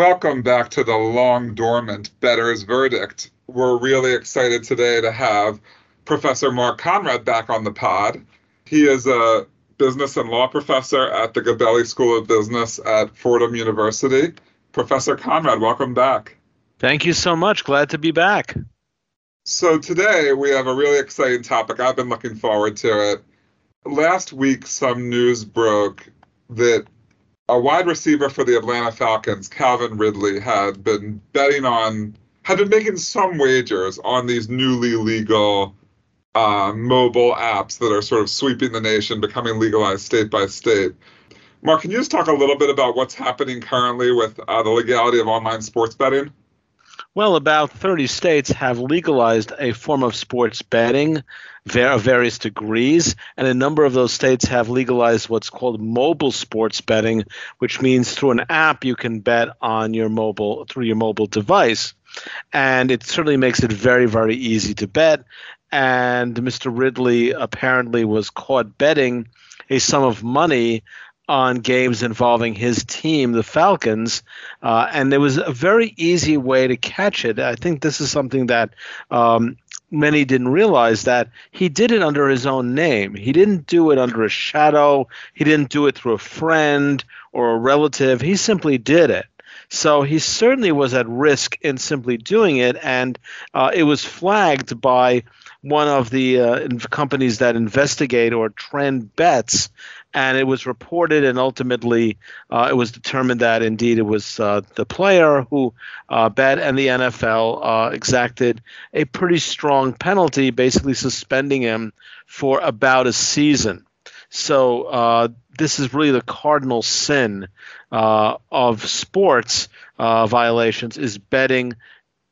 Welcome back to the long dormant Better's verdict. We're really excited today to have Professor Mark Conrad back on the pod. He is a business and law professor at the Gabelli School of Business at Fordham University. Professor Conrad, welcome back. Thank you so much. Glad to be back. So, today we have a really exciting topic. I've been looking forward to it. Last week, some news broke that a wide receiver for the Atlanta Falcons, Calvin Ridley, had been betting on, had been making some wagers on these newly legal uh, mobile apps that are sort of sweeping the nation, becoming legalized state by state. Mark, can you just talk a little bit about what's happening currently with uh, the legality of online sports betting? Well, about 30 states have legalized a form of sports betting of various degrees, and a number of those states have legalized what's called mobile sports betting, which means through an app you can bet on your mobile through your mobile device. And it certainly makes it very, very easy to bet. And Mr. Ridley apparently was caught betting a sum of money on games involving his team, the Falcons, uh, and there was a very easy way to catch it. I think this is something that um, many didn't realize that he did it under his own name. He didn't do it under a shadow. He didn't do it through a friend or a relative. He simply did it. So he certainly was at risk in simply doing it, and uh, it was flagged by one of the uh, companies that investigate or trend bets and it was reported and ultimately uh, it was determined that indeed it was uh, the player who uh, bet and the NFL uh, exacted a pretty strong penalty, basically suspending him for about a season. So uh, this is really the cardinal sin uh, of sports violations is betting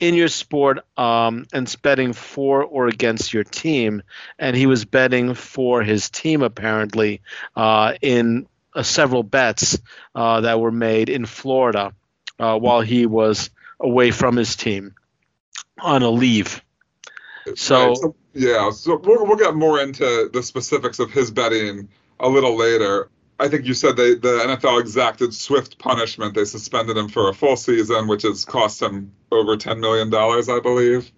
in your sport um, and betting for or against your team. And he was betting for his team, apparently, uh, in uh, several bets uh, that were made in Florida uh, while he was away from his team on a leave. So, right. so yeah, so we'll, we'll get more into the specifics of his betting a little later. I think you said they, the NFL exacted swift punishment. They suspended him for a full season, which has cost him over $10 million, I believe.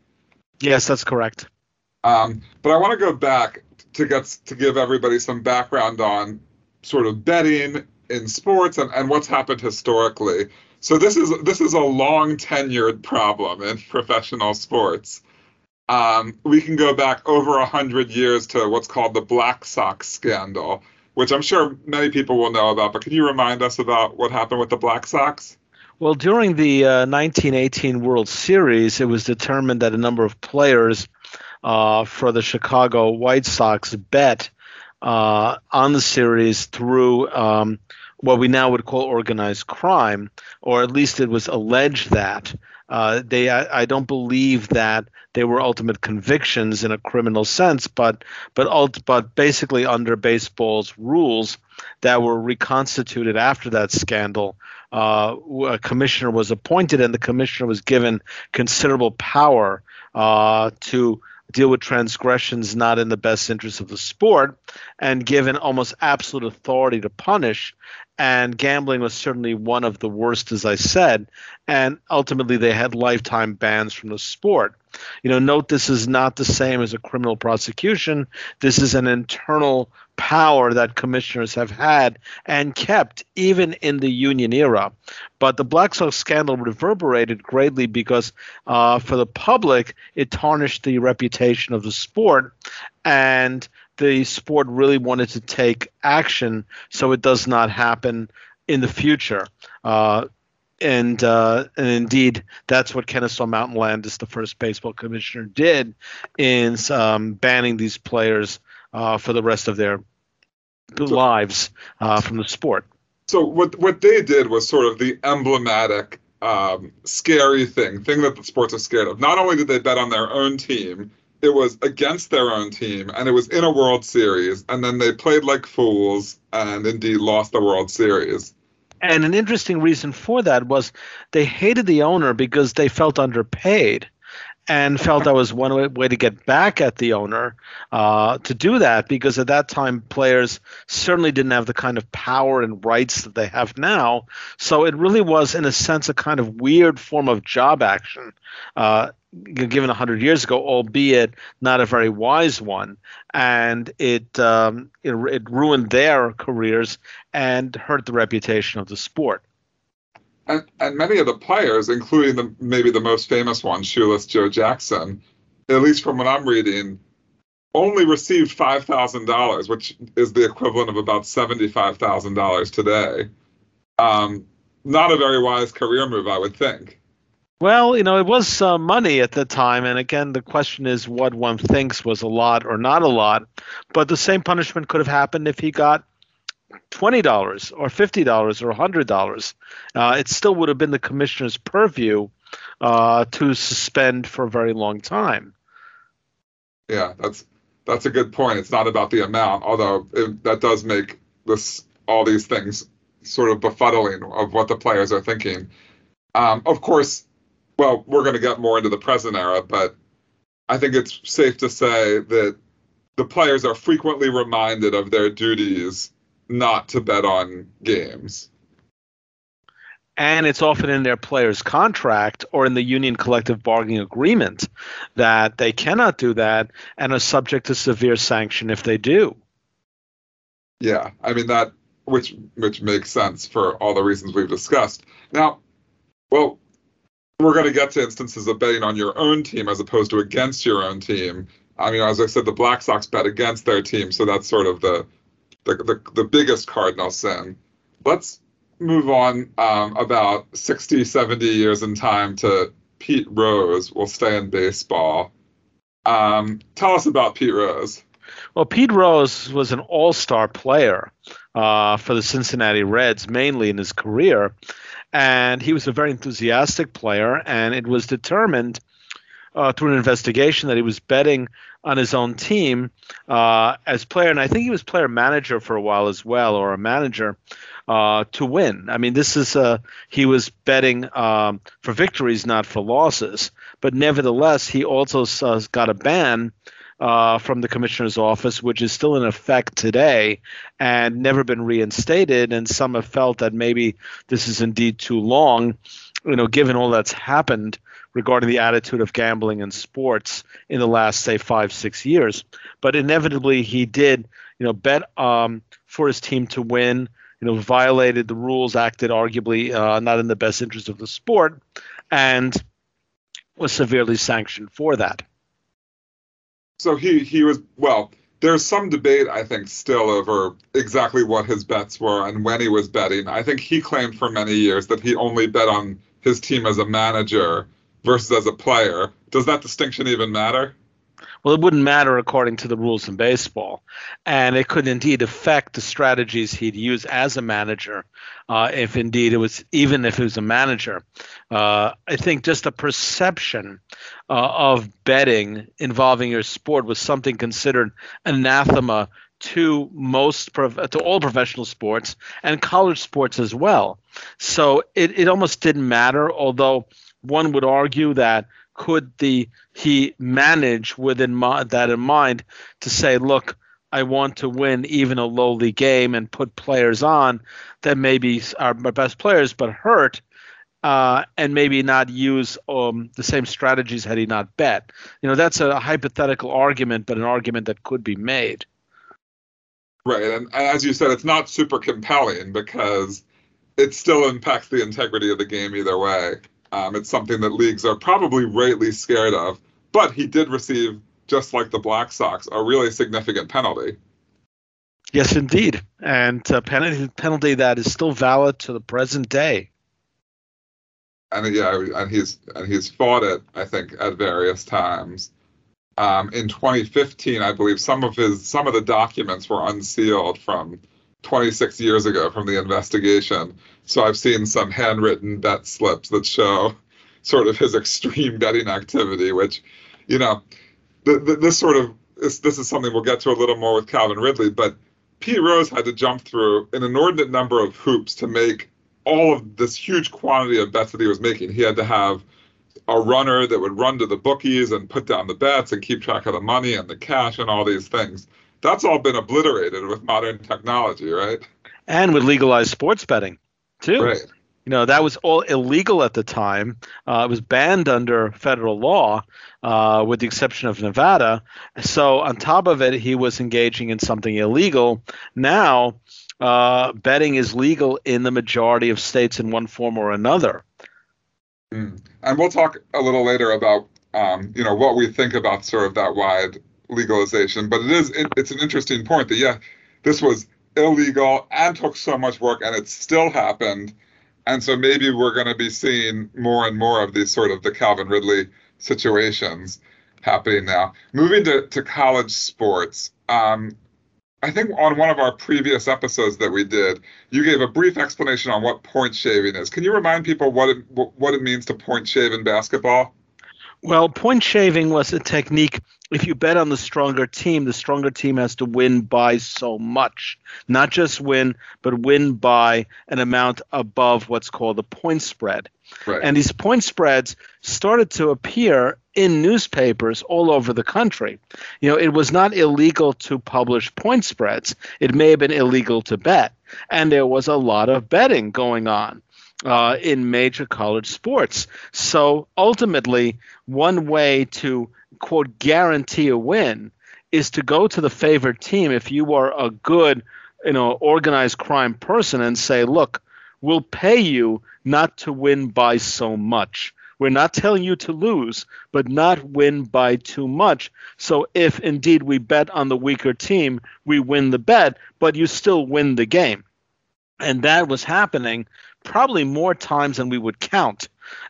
Yes, that's correct. Um, but I want to go back to get to give everybody some background on sort of betting in sports and, and what's happened historically. So this is this is a long tenured problem in professional sports. Um, we can go back over a hundred years to what's called the Black Sox scandal, which I'm sure many people will know about. But can you remind us about what happened with the Black Sox? Well, during the uh, 1918 World Series, it was determined that a number of players uh, for the Chicago White Sox bet uh, on the series through um, what we now would call organized crime, or at least it was alleged that. Uh, they, I, I, don't believe that they were ultimate convictions in a criminal sense, but but ult- but basically under baseball's rules that were reconstituted after that scandal, uh, a commissioner was appointed, and the commissioner was given considerable power uh, to deal with transgressions not in the best interest of the sport and given almost absolute authority to punish and gambling was certainly one of the worst as i said and ultimately they had lifetime bans from the sport you know note this is not the same as a criminal prosecution this is an internal power that commissioners have had and kept even in the union era. But the Black Sox scandal reverberated greatly because uh, for the public, it tarnished the reputation of the sport. And the sport really wanted to take action so it does not happen in the future. Uh, and uh, and indeed, that's what Kennesaw Mountain Landis, the first baseball commissioner, did in um, banning these players uh, for the rest of their lives uh, from the sport. So what what they did was sort of the emblematic, um, scary thing, thing that the sports are scared of. Not only did they bet on their own team, it was against their own team, and it was in a World Series, and then they played like fools and indeed lost the World Series. And an interesting reason for that was they hated the owner because they felt underpaid and felt that was one way, to get back at the owner uh, to do that because at that time players certainly didn't have the kind of power and rights that they have now. So it really was, in a sense, a kind of weird form of job action. Uh, given 100 years ago, albeit not a very wise one. And it, um, it, it ruined their careers and hurt the reputation of the sport. And, and many of the players, including the, maybe the most famous one, Shoeless Joe Jackson, at least from what I'm reading, only received $5,000, which is the equivalent of about $75,000 today. Um, not a very wise career move, I would think. Well, you know, it was uh, money at the time, and again, the question is what one thinks was a lot or not a lot. But the same punishment could have happened if he got twenty dollars or fifty dollars or hundred dollars. Uh, it still would have been the commissioner's purview uh, to suspend for a very long time. Yeah, that's that's a good point. It's not about the amount, although it, that does make this all these things sort of befuddling of what the players are thinking. Um, of course, well, we're going to get more into the present era, but I think it's safe to say that the players are frequently reminded of their duties not to bet on games. And it's often in their player's contract or in the union collective bargaining agreement that they cannot do that and are subject to severe sanction if they do. Yeah, I mean that which which makes sense for all the reasons we've discussed. Now, well, we're going to get to instances of betting on your own team as opposed to against your own team. I mean, as I said, the Black Sox bet against their team, so that's sort of the the the, the biggest cardinal sin. Let's move on um, about 60, 70 years in time to Pete Rose. We'll stay in baseball. Um, tell us about Pete Rose. Well, Pete Rose was an all-star player uh, for the Cincinnati Reds, mainly in his career and he was a very enthusiastic player, and it was determined uh, through an investigation that he was betting on his own team uh, as player, and I think he was player manager for a while as well, or a manager uh, to win. I mean, this is a he was betting um, for victories, not for losses. But nevertheless, he also uh, got a ban uh, from the commissioner's office, which is still in effect today and never been reinstated. And some have felt that maybe this is indeed too long, you know, given all that's happened regarding the attitude of gambling in sports in the last, say, five, six years. But inevitably, he did, you know, bet um, for his team to win. You know, violated the rules, acted arguably uh, not in the best interest of the sport, and was severely sanctioned for that so he he was well there's some debate i think still over exactly what his bets were and when he was betting. I think he claimed for many years that he only bet on his team as a manager versus as a player. Does that distinction even matter well, it wouldn't matter according to the rules in baseball, and it could indeed affect the strategies he'd use as a manager, uh, if indeed it was even if it was a manager. Uh, I think just a perception uh, of betting involving your sport was something considered anathema to most to all professional sports and college sports as well. So it, it almost didn't matter, although one would argue that could the he manage within my, that in mind to say, look, I want to win even a lowly game and put players on that maybe are my best players but hurt, uh, and maybe not use um, the same strategies had he not bet. You know, that's a hypothetical argument, but an argument that could be made. Right, and, and as you said, it's not super compelling because it still impacts the integrity of the game either way. Um, it's something that leagues are probably rightly scared of. But he did receive, just like the Black Sox, a really significant penalty. Yes, indeed, and a penalty penalty that is still valid to the present day. And yeah, and he's and he's fought it, I think, at various times. Um, in 2015, I believe some of his some of the documents were unsealed from 26 years ago from the investigation. So I've seen some handwritten bet slips that show sort of his extreme betting activity, which, you know, th- th- this sort of is, this is something we'll get to a little more with Calvin Ridley, but Pete Rose had to jump through an inordinate number of hoops to make all of this huge quantity of bets that he was making. He had to have a runner that would run to the bookies and put down the bets and keep track of the money and the cash and all these things. That's all been obliterated with modern technology, right? And with legalized sports betting, too. Right. You know, that was all illegal at the time. Uh, it was banned under federal law, uh, with the exception of Nevada. So, on top of it, he was engaging in something illegal. Now, uh, betting is legal in the majority of states in one form or another. Mm. And we'll talk a little later about, um, you know, what we think about sort of that wide legalization. But it is, it, it's an interesting point that, yeah, this was illegal and took so much work and it still happened and so maybe we're going to be seeing more and more of these sort of the Calvin Ridley situations happening now. Moving to, to college sports, um, I think on one of our previous episodes that we did, you gave a brief explanation on what point shaving is. Can you remind people what it what it means to point shave in basketball? Well, point shaving was a technique. If you bet on the stronger team, the stronger team has to win by so much. Not just win, but win by an amount above what's called the point spread. Right. And these point spreads started to appear in newspapers all over the country. You know, it was not illegal to publish point spreads, it may have been illegal to bet. And there was a lot of betting going on uh, in major college sports. So ultimately, one way to quote guarantee a win is to go to the favored team if you are a good, you know, organized crime person and say, look, we'll pay you not to win by so much. We're not telling you to lose, but not win by too much. So if indeed we bet on the weaker team, we win the bet, but you still win the game. And that was happening probably more times than we would count.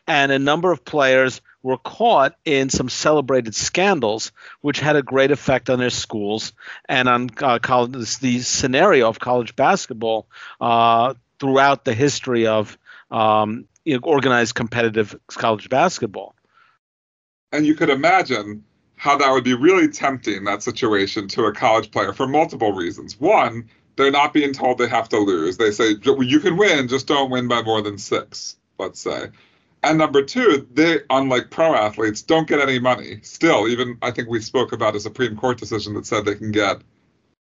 And a number of players were caught in some celebrated scandals, which had a great effect on their schools and on uh, college, the scenario of college basketball uh, throughout the history of um, organized competitive college basketball. And you could imagine how that would be really tempting, that situation, to a college player for multiple reasons. One, they're not being told they have to lose. They say you can win, just don't win by more than six, let's say. And number two, they, unlike pro athletes, don't get any money. Still, even I think we spoke about a Supreme Court decision that said they can get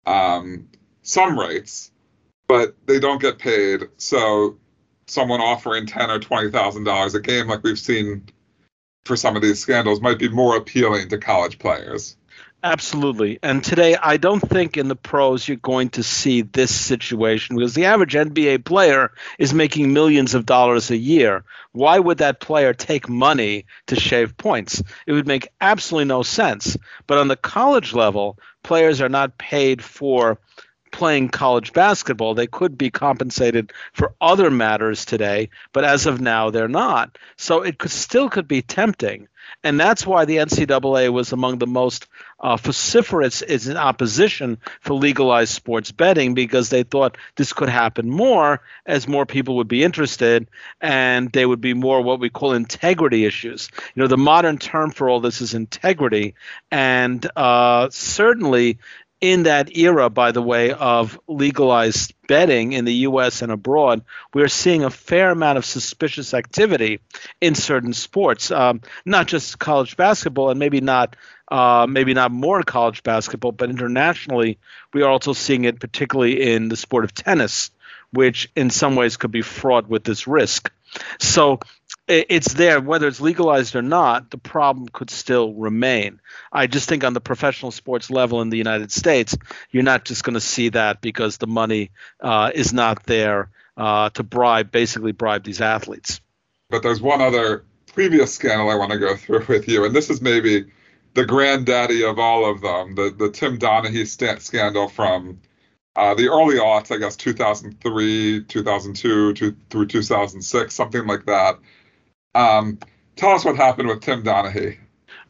um, some rights, but they don't get paid. So, someone offering ten or twenty thousand dollars a game, like we've seen for some of these scandals, might be more appealing to college players. Absolutely. And today, I don't think in the pros you're going to see this situation because the average NBA player is making millions of dollars a year. Why would that player take money to shave points? It would make absolutely no sense. But on the college level, players are not paid for playing college basketball. They could be compensated for other matters today, but as of now, they're not. So it could, still could be tempting. And that's why the NCAA was among the most uh, vociferous in opposition for legalized sports betting because they thought this could happen more as more people would be interested and they would be more what we call integrity issues. You know, the modern term for all this is integrity. And uh, certainly in that era, by the way, of legalized betting in the US and abroad, we're seeing a fair amount of suspicious activity in certain sports, um, not just college basketball and maybe not. Uh, maybe not more college basketball, but internationally, we are also seeing it, particularly in the sport of tennis, which in some ways could be fraught with this risk. So it's there whether it's legalized or not the problem could still remain i just think on the professional sports level in the united states you're not just going to see that because the money uh, is not there uh, to bribe basically bribe these athletes but there's one other previous scandal i want to go through with you and this is maybe the granddaddy of all of them the, the tim donaghy st- scandal from uh, the early aughts, I guess 2003, 2002 to, through 2006, something like that. Um, tell us what happened with Tim Donaghy.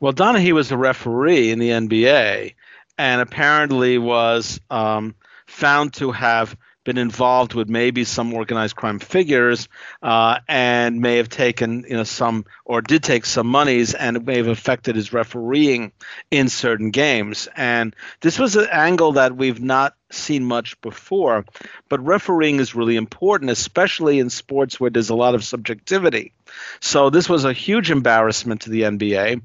Well, Donaghy was a referee in the NBA and apparently was um, found to have been involved with maybe some organized crime figures uh, and may have taken you know some or did take some monies and it may have affected his refereeing in certain games and this was an angle that we've not seen much before but refereeing is really important especially in sports where there's a lot of subjectivity. So this was a huge embarrassment to the NBA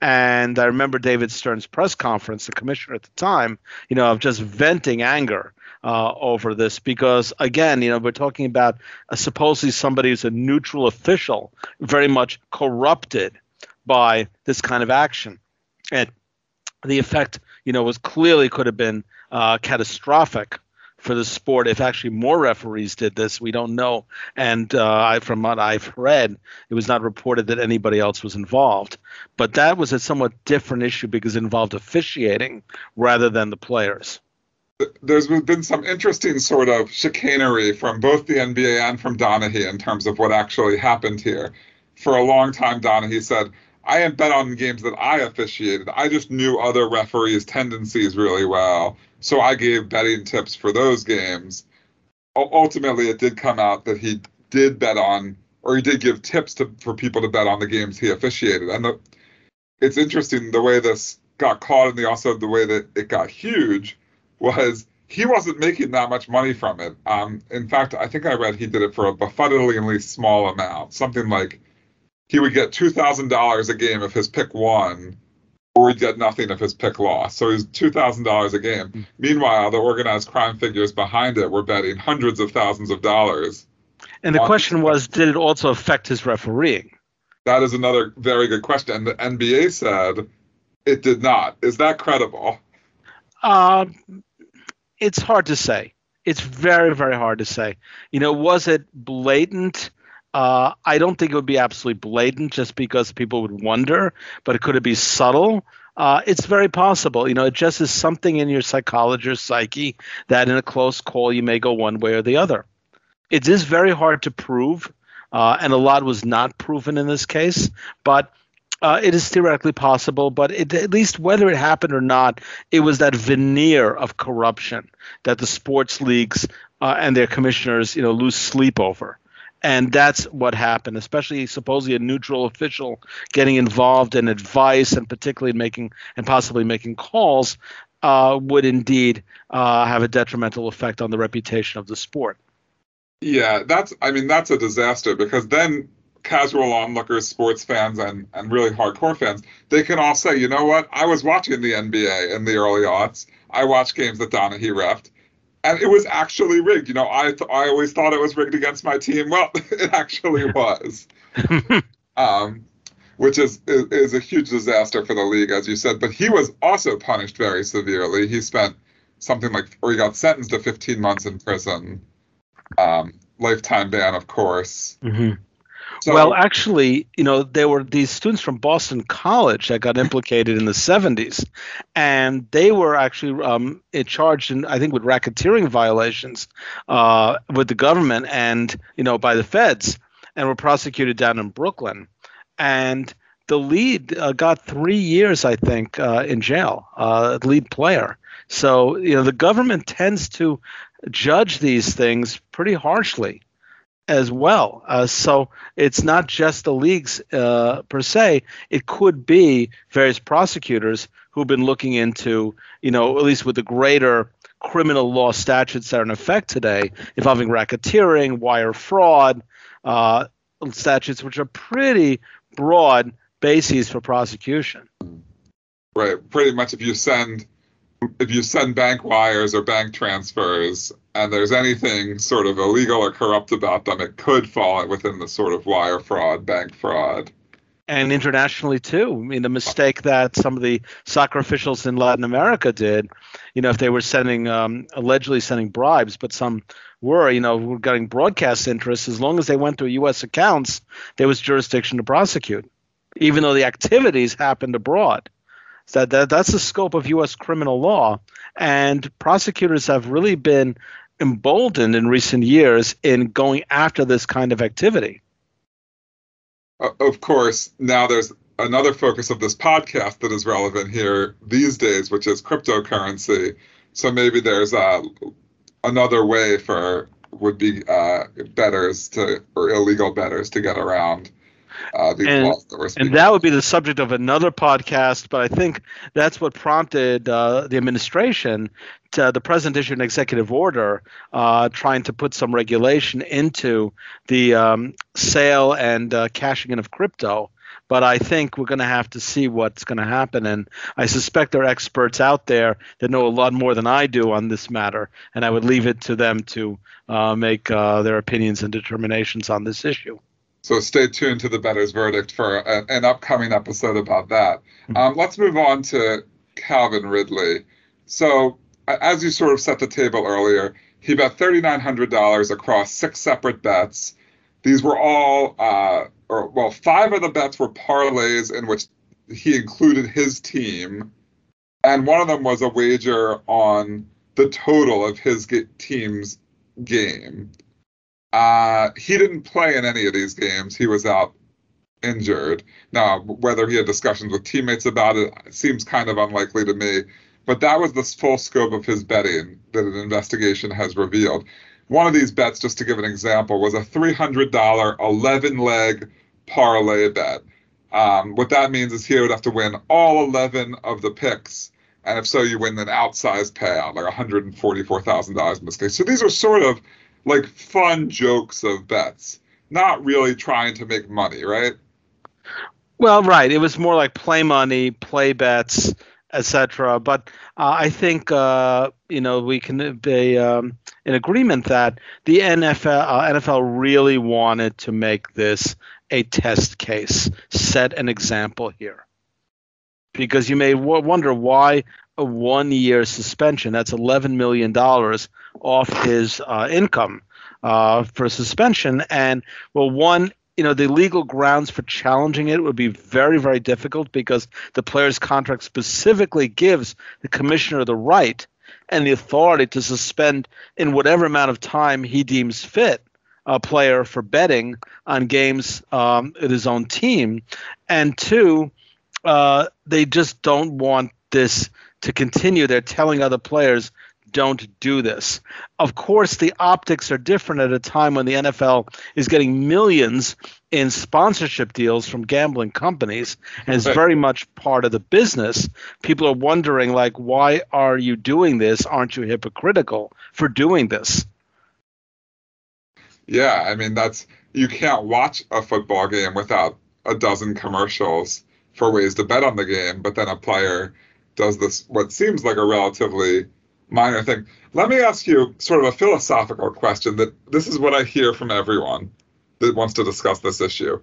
and I remember David Stern's press conference the commissioner at the time you know of just venting anger uh, over this because again, you know, we're talking about supposedly somebody who's a neutral official, very much corrupted by this kind of action, and the effect, you know, was clearly could have been uh, catastrophic for the sport if actually more referees did this. We don't know. And uh, from what I've read, it was not reported that anybody else was involved. But that was a somewhat different issue because it involved officiating rather than the players there's been some interesting sort of chicanery from both the NBA and from Donaghy in terms of what actually happened here. For a long time, Donaghy said, I didn't bet on games that I officiated. I just knew other referees' tendencies really well. So I gave betting tips for those games. ultimately, it did come out that he did bet on, or he did give tips to, for people to bet on the games he officiated. And the, it's interesting the way this got caught and the, also the way that it got huge was he wasn't making that much money from it. Um, in fact, I think I read he did it for a befuddlingly small amount, something like he would get two thousand dollars a game if his pick won, or he'd get nothing if his pick lost. So he's two thousand dollars a game. Mm-hmm. Meanwhile, the organized crime figures behind it were betting hundreds of thousands of dollars. And the question was, did it also affect his refereeing? That is another very good question. And the NBA said it did not. Is that credible? Uh, it's hard to say. It's very, very hard to say. You know, was it blatant? Uh, I don't think it would be absolutely blatant just because people would wonder, but could it be subtle? Uh, it's very possible. You know, it just is something in your psychology psyche that in a close call you may go one way or the other. It is very hard to prove, uh, and a lot was not proven in this case, but uh, it is theoretically possible, but it, at least whether it happened or not, it was that veneer of corruption that the sports leagues uh, and their commissioners, you know, lose sleep over. And that's what happened, especially supposedly a neutral official getting involved in advice and particularly making and possibly making calls uh, would indeed uh, have a detrimental effect on the reputation of the sport. Yeah, that's I mean that's a disaster because then casual onlookers, sports fans, and and really hardcore fans, they can all say, you know what? I was watching the NBA in the early aughts. I watched games that donaghy refed, and it was actually rigged. You know, I th- I always thought it was rigged against my team. Well, it actually was. um, which is, is, is a huge disaster for the league, as you said. But he was also punished very severely. He spent something like, or he got sentenced to 15 months in prison, um, lifetime ban, of course. Mm-hmm. So, well, actually, you know, there were these students from Boston College that got implicated in the 70s, and they were actually um, charged, in, I think, with racketeering violations uh, with the government and, you know, by the feds, and were prosecuted down in Brooklyn. And the lead uh, got three years, I think, uh, in jail, uh, lead player. So, you know, the government tends to judge these things pretty harshly as well. Uh, so it's not just the leagues uh, per se. It could be various prosecutors who've been looking into, you know, at least with the greater criminal law statutes that are in effect today, involving racketeering, wire fraud, uh, statutes which are pretty broad bases for prosecution. Right. Pretty much, if you send if you send bank wires or bank transfers and there's anything sort of illegal or corrupt about them, it could fall within the sort of wire fraud, bank fraud. And internationally too. I mean, the mistake that some of the soccer officials in Latin America did, you know, if they were sending, um, allegedly sending bribes, but some were, you know, were getting broadcast interests, as long as they went through U.S. accounts, there was jurisdiction to prosecute, even though the activities happened abroad. So that, that's the scope of U.S. criminal law, and prosecutors have really been emboldened in recent years in going after this kind of activity. Of course, now there's another focus of this podcast that is relevant here these days, which is cryptocurrency. So maybe there's a another way for would be uh, betters to or illegal betters to get around uh, And-. And that would be the subject of another podcast, but I think that's what prompted uh, the administration to the president issued an executive order uh, trying to put some regulation into the um, sale and uh, cashing in of crypto. But I think we're going to have to see what's going to happen. And I suspect there are experts out there that know a lot more than I do on this matter. And I would leave it to them to uh, make uh, their opinions and determinations on this issue. So stay tuned to the better's verdict for a, an upcoming episode about that. Mhm. Um, let's move on to Calvin Ridley. So, as you sort of set the table earlier, he bet $3,900 across six separate bets. These were all, uh, or well, five of the bets were parlays in which he included his team, and one of them was a wager on the total of his team's game. Uh, he didn't play in any of these games. He was out injured. Now, whether he had discussions with teammates about it seems kind of unlikely to me. But that was the full scope of his betting that an investigation has revealed. One of these bets, just to give an example, was a $300 11 leg parlay bet. Um, what that means is he would have to win all 11 of the picks. And if so, you win an outsized payout, like $144,000 in this case. So these are sort of like fun jokes of bets, not really trying to make money, right? Well, right. It was more like play money, play bets, etc. But uh, I think uh, you know we can be um, in agreement that the NFL uh, NFL really wanted to make this a test case, set an example here, because you may w- wonder why a one-year suspension. That's eleven million dollars off his uh, income uh, for suspension, and well, one you know the legal grounds for challenging it would be very very difficult because the player's contract specifically gives the commissioner the right and the authority to suspend in whatever amount of time he deems fit a player for betting on games um, at his own team and two uh, they just don't want this to continue they're telling other players don't do this. Of course, the optics are different at a time when the NFL is getting millions in sponsorship deals from gambling companies and it's very much part of the business. People are wondering like why are you doing this? Aren't you hypocritical for doing this? Yeah, I mean that's you can't watch a football game without a dozen commercials for ways to bet on the game, but then a player does this what seems like a relatively minor thing. Let me ask you sort of a philosophical question that this is what I hear from everyone that wants to discuss this issue.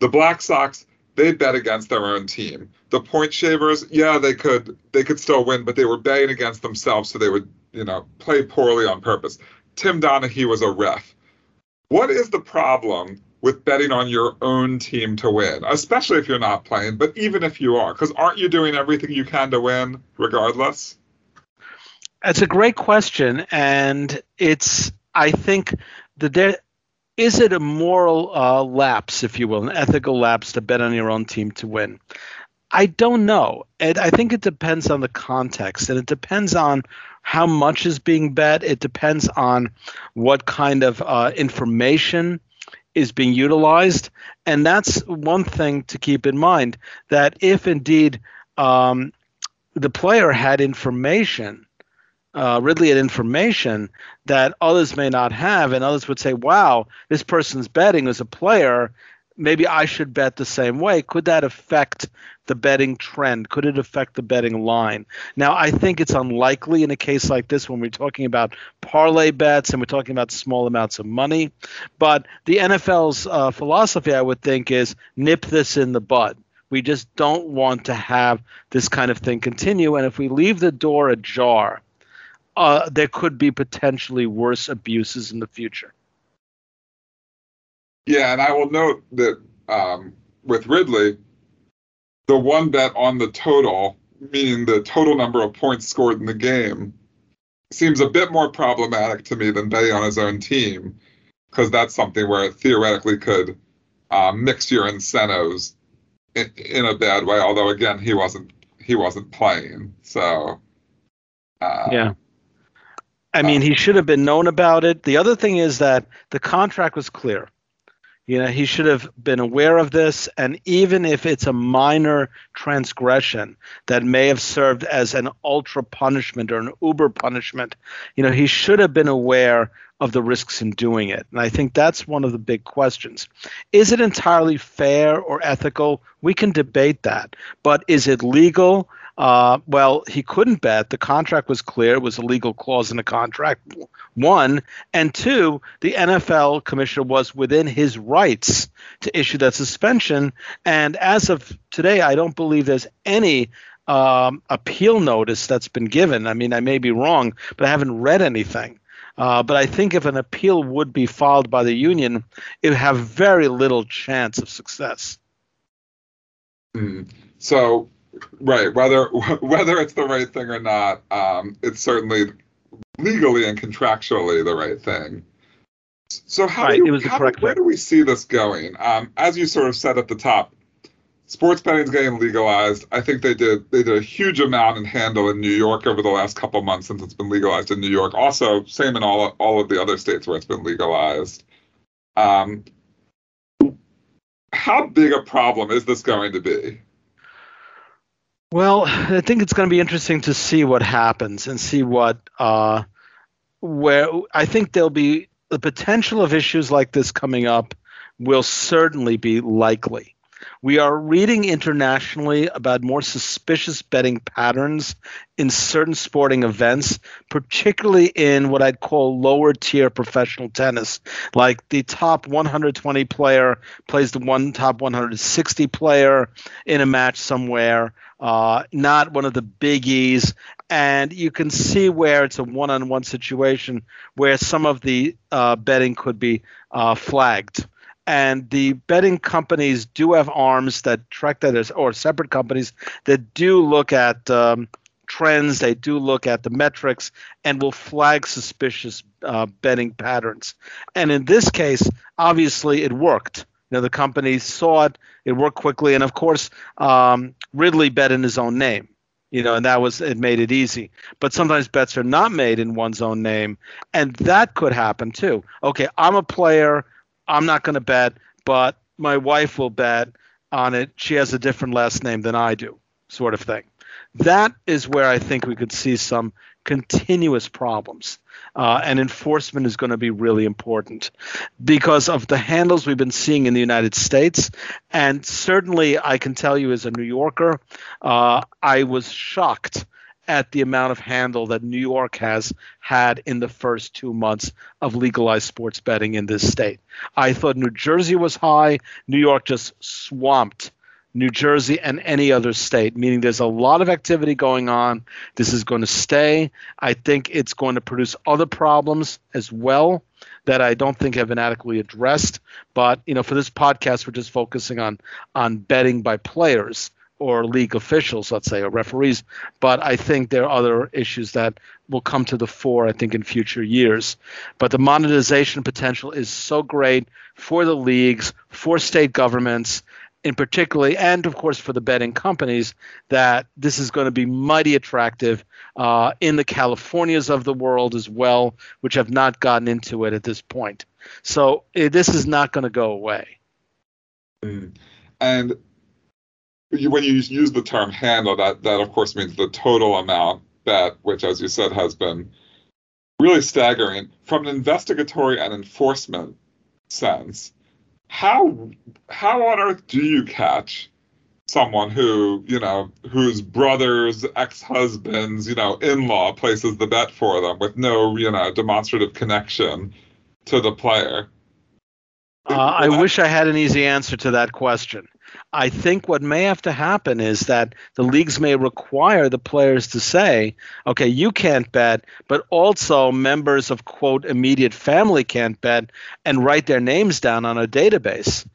The Black Sox, they bet against their own team. The point shavers, yeah, they could they could still win, but they were betting against themselves, so they would, you know, play poorly on purpose. Tim Donaghy was a ref. What is the problem with betting on your own team to win, especially if you're not playing, but even if you are? Because aren't you doing everything you can to win regardless? That's a great question, and it's I think that is it a moral uh, lapse, if you will, an ethical lapse to bet on your own team to win. I don't know, and I think it depends on the context, and it depends on how much is being bet. It depends on what kind of uh, information is being utilized, and that's one thing to keep in mind. That if indeed um, the player had information uh, Ridley had information that others may not have, and others would say, "Wow, this person's betting as a player. Maybe I should bet the same way." Could that affect the betting trend? Could it affect the betting line? Now, I think it's unlikely in a case like this when we're talking about parlay bets and we're talking about small amounts of money. But the NFL's uh, philosophy, I would think, is nip this in the bud. We just don't want to have this kind of thing continue. And if we leave the door ajar, uh, there could be potentially worse abuses in the future. Yeah, and I will note that um, with Ridley, the one bet on the total, meaning the total number of points scored in the game, seems a bit more problematic to me than betting on his own team, because that's something where it theoretically could uh, mix your incentives in, in a bad way. Although again, he wasn't he wasn't playing, so uh, Yeah. I mean, he should have been known about it. The other thing is that the contract was clear. You know, he should have been aware of this, and even if it's a minor transgression that may have served as an ultra punishment or an uber punishment, you know, he should have been aware of the risks in doing it. And I think that's one of the big questions. Is it entirely fair or ethical? We can debate that. But is it legal? Uh, well, he couldn't bet. The contract was clear. It was a legal clause in the contract, one. And two, the NFL commissioner was within his rights to issue that suspension. And as of today, I don't believe there's any um, appeal notice that's been given. I mean, I may be wrong, but I haven't read anything. Uh, but I think if an appeal would be filed by the union, it would have very little chance of success. Mm. So right whether whether it's the right thing or not um, it's certainly legally and contractually the right thing. So how, right, do, you, how where do we see this going? Um, as you sort of said at the top sports betting is getting legalized. I think they did they did a huge amount in handle in new york over the last couple months since it's been legalized in new york. Also same in all all of the other states where it's been legalized. Um, how big a problem is this going to be well, I think it's going to be interesting to see what happens and see what uh, where I think there'll be the potential of issues like this coming up will certainly be likely. We are reading internationally about more suspicious betting patterns in certain sporting events, particularly in what I'd call lower tier professional tennis. Like the top 120 player plays the one top 160 player in a match somewhere uh, not one of the biggies. And you can see where it's a one on one situation where some of the uh, betting could be uh, flagged. And the betting companies do have arms that track that, or separate companies that do look at um, trends, they do look at the metrics, and will flag suspicious uh, betting patterns. And in this case, obviously, it worked know, the company saw it, it worked quickly, and of course, um, Ridley bet in his own name. You know, and that was it made it easy. But sometimes bets are not made in one's own name, and that could happen too. Okay, I'm a player, I'm not going to bet, but my wife will bet on it. She has a different last name than I do, sort of thing. That is where I think we could see some continuous problems. Uh, and enforcement is going to be really important because of the handles we've been seeing in the United States. And certainly, I can tell you as a New Yorker, uh, I was shocked at the amount of handle that New York has had in the first two months of legalized sports betting in this state. I thought New Jersey was high, New York just swamped New Jersey, and any other state, meaning there's a lot of activity going on. This is going to stay. I think it's going to produce other problems as well that I don't think have been adequately addressed. But you know, for this podcast, we're just focusing on on betting by players or league officials, let's say, or referees. But I think there are other issues that will come to the fore, I think, in future years. But the monetization potential is so great for the leagues, for state governments, in particularly, and of course for the betting companies, that this is going to be mighty attractive uh, in the Californias of the world as well, which have not gotten into it at this point. So uh, this is not going to go away. Mm. And when you use the term handle, that that of course means the total amount bet, which, as you said, has been really staggering from an investigatory and enforcement sense how how on earth do you catch someone who you know whose brother's ex-husband's you know in-law places the bet for them with no you know demonstrative connection to the player? Uh, i wish i had an easy answer to that question I think what may have to happen is that the leagues may require the players to say, okay, you can't bet, but also members of quote immediate family can't bet and write their names down on a database.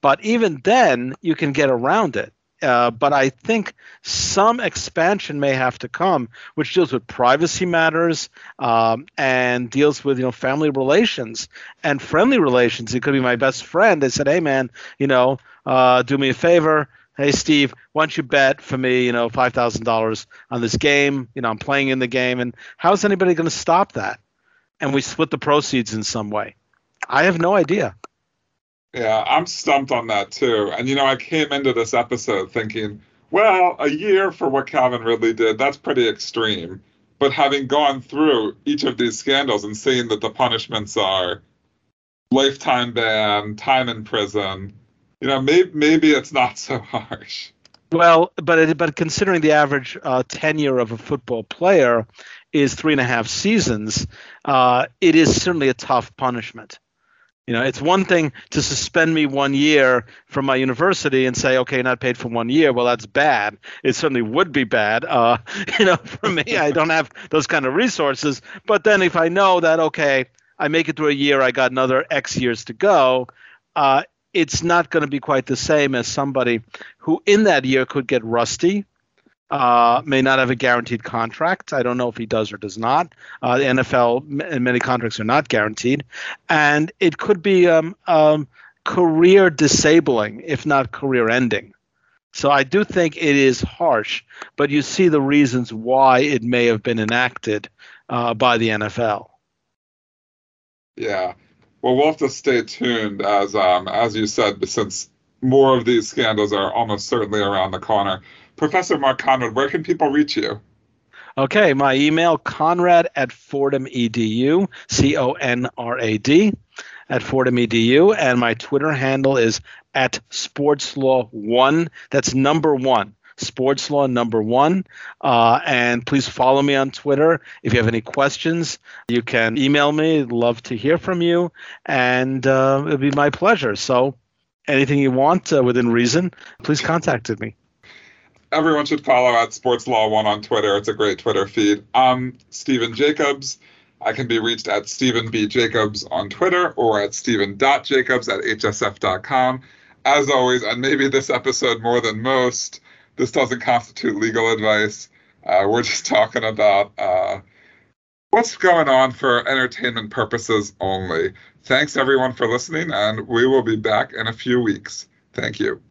But even then, you can get around it. Uh, but I think some expansion may have to come, which deals with privacy matters um, and deals with you know family relations and friendly relations. It could be my best friend. They said, "Hey man, you know, uh, do me a favor, hey Steve, why don't you bet for me, you know, five thousand dollars on this game? You know, I'm playing in the game, and how's anybody going to stop that? And we split the proceeds in some way. I have no idea. Yeah, I'm stumped on that too. And you know, I came into this episode thinking, well, a year for what Calvin Ridley did, that's pretty extreme. But having gone through each of these scandals and seeing that the punishments are lifetime ban, time in prison, you know, maybe maybe it's not so harsh. Well, but it, but considering the average uh, tenure of a football player is three and a half seasons, uh, it is certainly a tough punishment. You know, it's one thing to suspend me one year from my university and say, okay, not paid for one year. Well, that's bad. It certainly would be bad. Uh, you know, for me, I don't have those kind of resources. But then if I know that, okay, I make it through a year, I got another X years to go, uh, it's not going to be quite the same as somebody who in that year could get rusty, uh, may not have a guaranteed contract. I don't know if he does or does not. Uh, the NFL and many contracts are not guaranteed, and it could be um, um, career disabling, if not career ending. So I do think it is harsh, but you see the reasons why it may have been enacted uh, by the NFL. Yeah. Well, we'll have to stay tuned as um, as you said, since more of these scandals are almost certainly around the corner. Professor Mark Conrad, where can people reach you? Okay, my email conrad at fordham edu, C O N R A D, at fordham edu, and my Twitter handle is at sportslaw1. That's number one. Sports Law number one. Uh, and please follow me on Twitter. If you have any questions, you can email me. I'd love to hear from you. And uh, it'll be my pleasure. So anything you want uh, within reason, please contact me. Everyone should follow at Sports Law One on Twitter. It's a great Twitter feed. I'm Stephen Jacobs. I can be reached at Stephen B. Jacobs on Twitter or at Stephen.Jacobs at HSF.com. As always, and maybe this episode more than most, this doesn't constitute legal advice. Uh, we're just talking about uh, what's going on for entertainment purposes only. Thanks everyone for listening, and we will be back in a few weeks. Thank you.